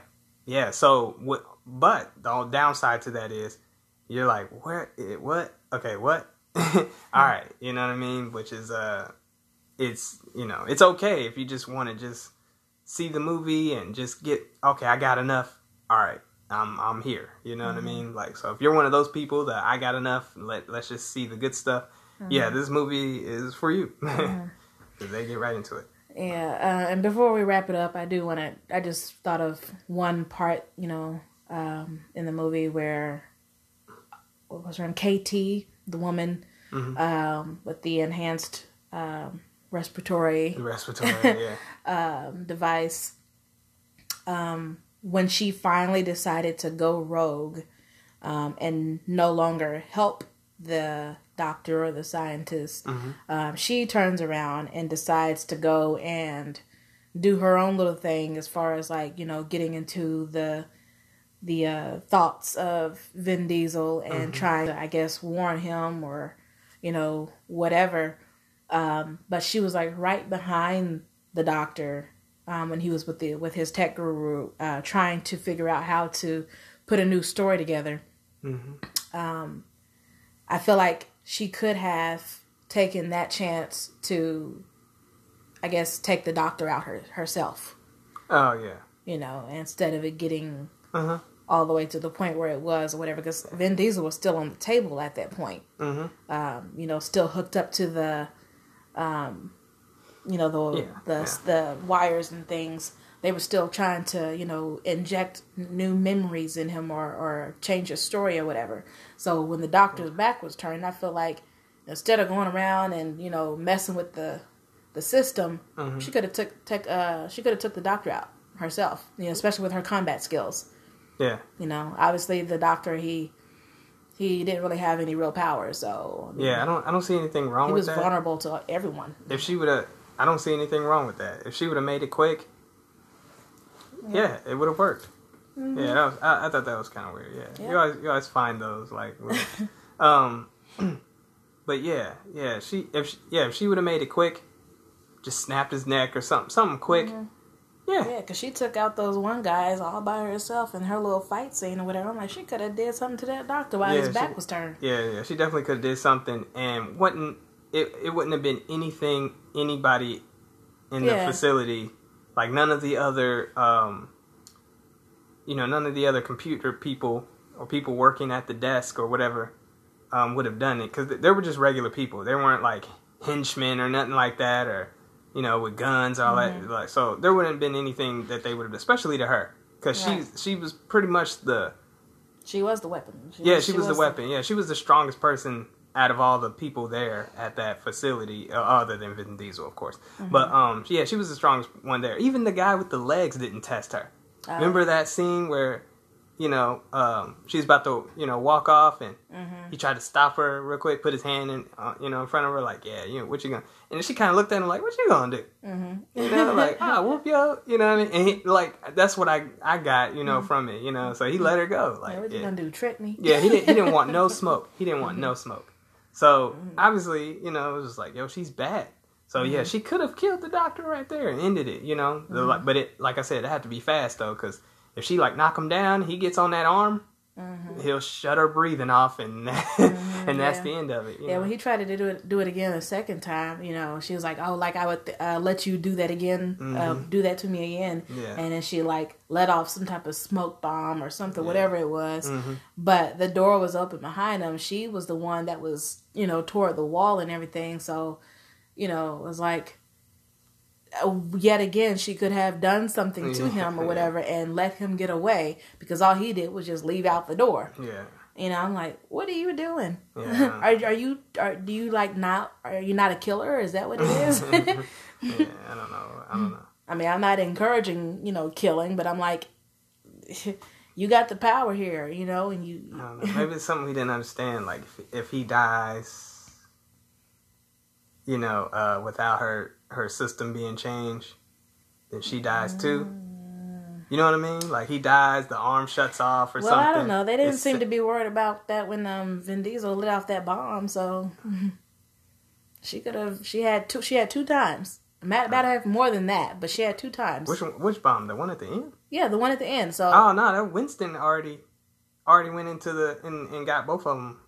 yeah. So what? But the downside to that is you're like, what? What? Okay, what? All right, you know what I mean. Which is uh, it's you know it's okay if you just want to just see the movie and just get okay. I got enough. All right, I'm I'm here. You know what I mean? Like so, if you're one of those people that I got enough, let let's just see the good stuff. Yeah, this movie is for you because they get right into it. Yeah, uh, and before we wrap it up, I do want to. I just thought of one part, you know, um, in the movie where what was her name, KT, the woman um, with the enhanced um, respiratory The respiratory, yeah, um, device. Um, when she finally decided to go rogue um, and no longer help the doctor or the scientist, um, she turns around and decides to go and do her own little thing as far as like you know getting into the the uh, thoughts of Vin Diesel and trying to I guess warn him or you know whatever. Um, but she was like right behind the doctor um, when he was with the with his tech guru, uh, trying to figure out how to put a new story together. Um, I feel like she could have taken that chance to, I guess, take the doctor out her, herself. oh yeah, You know, instead of it getting uh huh, all the way to the point where it was or whatever. Because Vin Diesel was still on the table at that point. hmm Um, you know, still hooked up to the um, you know the Yeah, the yeah. the wires and things. They were still trying to you know inject new memories in him or or change his story or whatever. So when the doctor's back was turned, I feel like instead of going around and you know messing with the the system, Mm-hmm. she could have took took uh she could have took the doctor out herself. You know, especially with her combat skills. Yeah. You know, obviously the doctor he he didn't really have any real power, so Yeah, I don't I don't see anything wrong he was that. vulnerable to everyone. If she would have I don't see anything wrong with that. If she would have made it quick, yeah, it would have worked. Yeah, that was, I, I thought that was kind of weird. Yeah, Mm-hmm. Yeah. you always you always find those like, um, but yeah, yeah, she if she, yeah if she would have made it quick, just snapped his neck or something something quick. Mm-hmm. Yeah, Yeah, because she took out those one guys all by herself in her little fight scene or whatever. I'm like, she could have did something to that doctor while Yeah, his she- back was turned. Yeah, yeah, she definitely could have did something, and wouldn't it? It wouldn't have been anything anybody in the facility, like none of the other, um, you know, none of the other computer people or people working at the desk or whatever, um, would have done it because they were just regular people. They weren't like henchmen or nothing like that, or you know, with guns, all Mm-hmm. that. Like, so there wouldn't have been anything that they would have, especially to her, because Right. she she was pretty much the She was the weapon. yeah, she, was, the weapon. Yeah, she was the strongest person out of all the people there at that facility, uh, other than Vin Diesel, of course. Mm-hmm. But um, yeah, she was the strongest one there. Even the guy with the legs didn't test her. Oh. Remember that scene where, you know, um, she's about to, you know, walk off, and Mm-hmm. he tried to stop her real quick, put his hand in, uh, you know, in front of her, like, yeah, you know, what you gonna? And then she kind of looked at him like, what you gonna do? Mm-hmm. You know, like, ah, whoop yo, you know what I mean? And he, like, that's what I I got, you know, from it, you know. So he let her go, like, Mm-hmm. Yeah, what you yeah. gonna do? Trick me? Yeah, he didn't. He didn't want no smoke. He didn't want Mm-hmm. no smoke. So obviously, you know, it was just like, yo, she's bad. So Mm-hmm. yeah, she could have killed the doctor right there and ended it. You know, The- like, but it, like I said, it had to be fast though, because if she like knock him down, he gets on that arm, he'll shut her breathing off, and and that's yeah. the end of it. you Yeah, know? when he tried to do it, do it again the second time, you know, she was like, "Oh, like I would uh, let you do that again, uh, do that to me again," Mm-hmm. Yeah. and then she like let off some type of smoke bomb or something, whatever it was. Mm-hmm. But the door was open behind him. She was the one that was, you know, toward the wall and everything. So, you know, it was like. Yet again, she could have done something to him or whatever and let him get away because all he did was just leave out the door. yeah, You know, I'm like, what are you doing? Yeah. are are you are do you like not are you not a killer? Is that what it is? yeah. I don't know. I don't know. I mean, I'm not encouraging you know killing, but I'm like, you got the power here, you know, and you. I don't know. Maybe it's something we didn't understand. Like if, if he dies, you know, uh, without her her system being changed, then she dies too. You know what I mean? Like he dies, the arm shuts off or Well, something. Well, I don't know. They didn't It's- seem to be worried about that when um Vin Diesel lit off that bomb. So she could have. She had two. She had two times. Matt about have more than that, but she had two times. Which one, which bomb? The one at the end? yeah, the one at the end. So Oh no, that Winston already already went into the and, and got both of them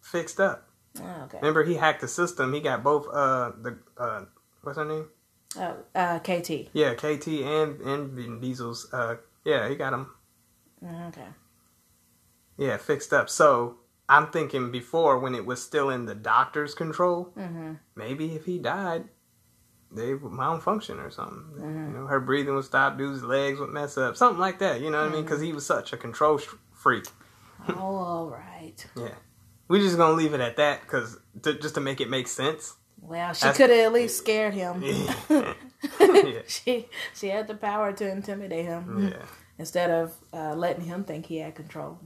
fixed up. Oh, okay. Remember, he hacked the system. He got both uh the uh what's her name? Oh, uh, KT. Yeah, KT and and Vin Diesel's uh yeah he got Mm, Okay. yeah fixed up. So I'm thinking before when it was still in the doctor's control, Mm-hmm. maybe if he died, they would malfunction or something. Mm-hmm. You know, her breathing would stop, dude's legs would mess up, something like that. You know what I mean? Mm-hmm. Because he was such a control sh- freak. Oh, all right. Yeah, we're just gonna leave it at that because just to make it make sense. Well, she could have at least scared him. yeah, yeah. she she had the power to intimidate him yeah. instead of uh, letting him think he had control.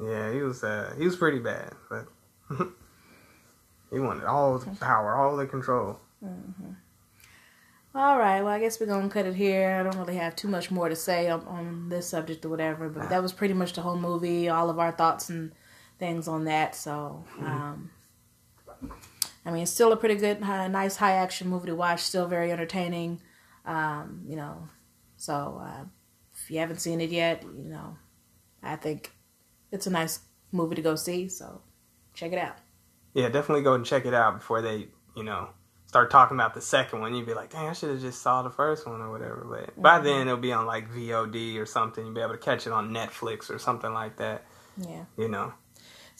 Yeah, he was uh, he was pretty bad, but he wanted all the power, all the control. All right, well, I guess we're gonna cut it here. I don't really have too much more to say on, on this subject or whatever, but that was pretty much the whole movie, all of our thoughts and things on that. So, um, I mean, it's still a pretty good, uh, nice, high action movie to watch. Still very entertaining. Um, you know, so uh, if you haven't seen it yet, you know, I think it's a nice movie to go see. So, check it out. Yeah, definitely go and check it out before they, you know, start talking about the second one. You'd be like, dang, I should have just saw the first one or whatever. But by then it'll be on like VOD or something. You'll be able to catch it on Netflix or something like that. Yeah. You know.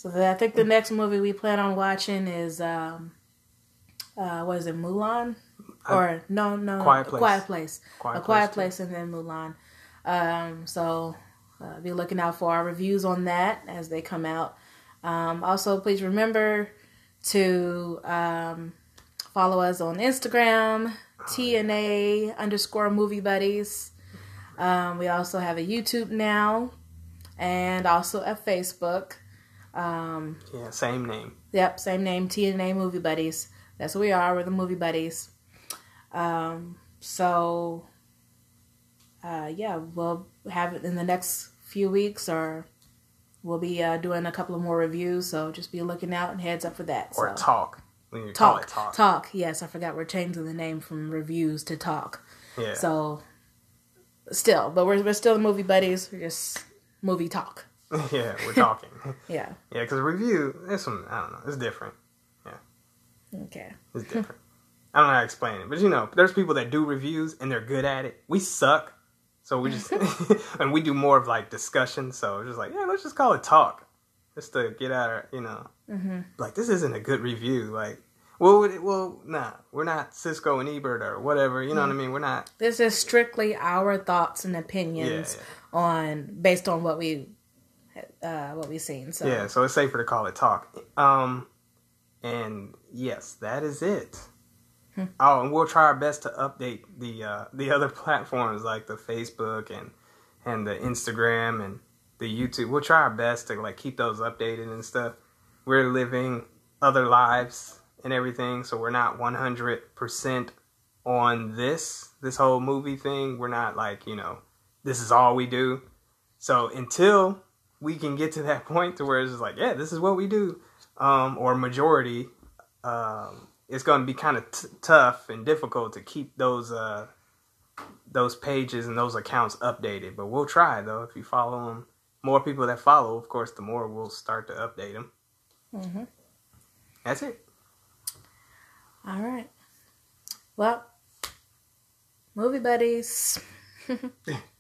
So the, I think the next movie we plan on watching is um, uh, was it Mulan? Or no, no, Quiet Place. Quiet Place. Quiet a Quiet Place, Place, and then Mulan. Um, so uh, be looking out for our reviews on that as they come out. Um, also, please remember to um, follow us on Instagram, TNA underscore Movie Buddies. Um, we also have a YouTube now, and also a Facebook. Um, Yeah, same name. Yep, same name, TNA Movie Buddies. That's what we are. We're the Movie Buddies. Um, so, uh, yeah, we'll have it in the next few weeks, or we'll be uh, doing a couple of more reviews. So just be looking out and heads up for that. Or so. talk. We call it talk, talk. talk. Yes, I forgot we're changing the name from reviews to talk. Yeah. So, still, but we're we're still the Movie Buddies. We're just movie talk. yeah, we're talking. Yeah. yeah, because review, there's some, I don't know, it's different. Yeah. Okay. It's different. I don't know how to explain it, but you know, there's people that do reviews and they're good at it. We suck, so we just and we do more of like discussion. So it's just like, yeah, let's just call it talk, just to get out of you know, Mm-hmm. like this isn't a good review. Like, well, would it, well, nah, we're not Siskel and Ebert or whatever. You know what I mean? We're not. This is strictly our thoughts and Yeah, opinions yeah. on based on what we uh what we've seen. So Yeah, so it's safer to call it talk. Um, and yes, that is it. Oh, and we'll try our best to update the uh, the other platforms like the Facebook and and the Instagram and the YouTube. We'll try our best to like keep those updated and stuff. We're living other lives and everything, so we're not one hundred percent on this this whole movie thing. We're not like you know this is all we do. So until we can get to that point to where it's just like, yeah, this is what we do, um, or majority, um, it's going to be kind of t- tough and difficult to keep those uh, those pages and those accounts updated. But we'll try though. If you follow them, more people that follow, of course, the more we'll start to update them. hmm That's it. all right. Well, movie buddies.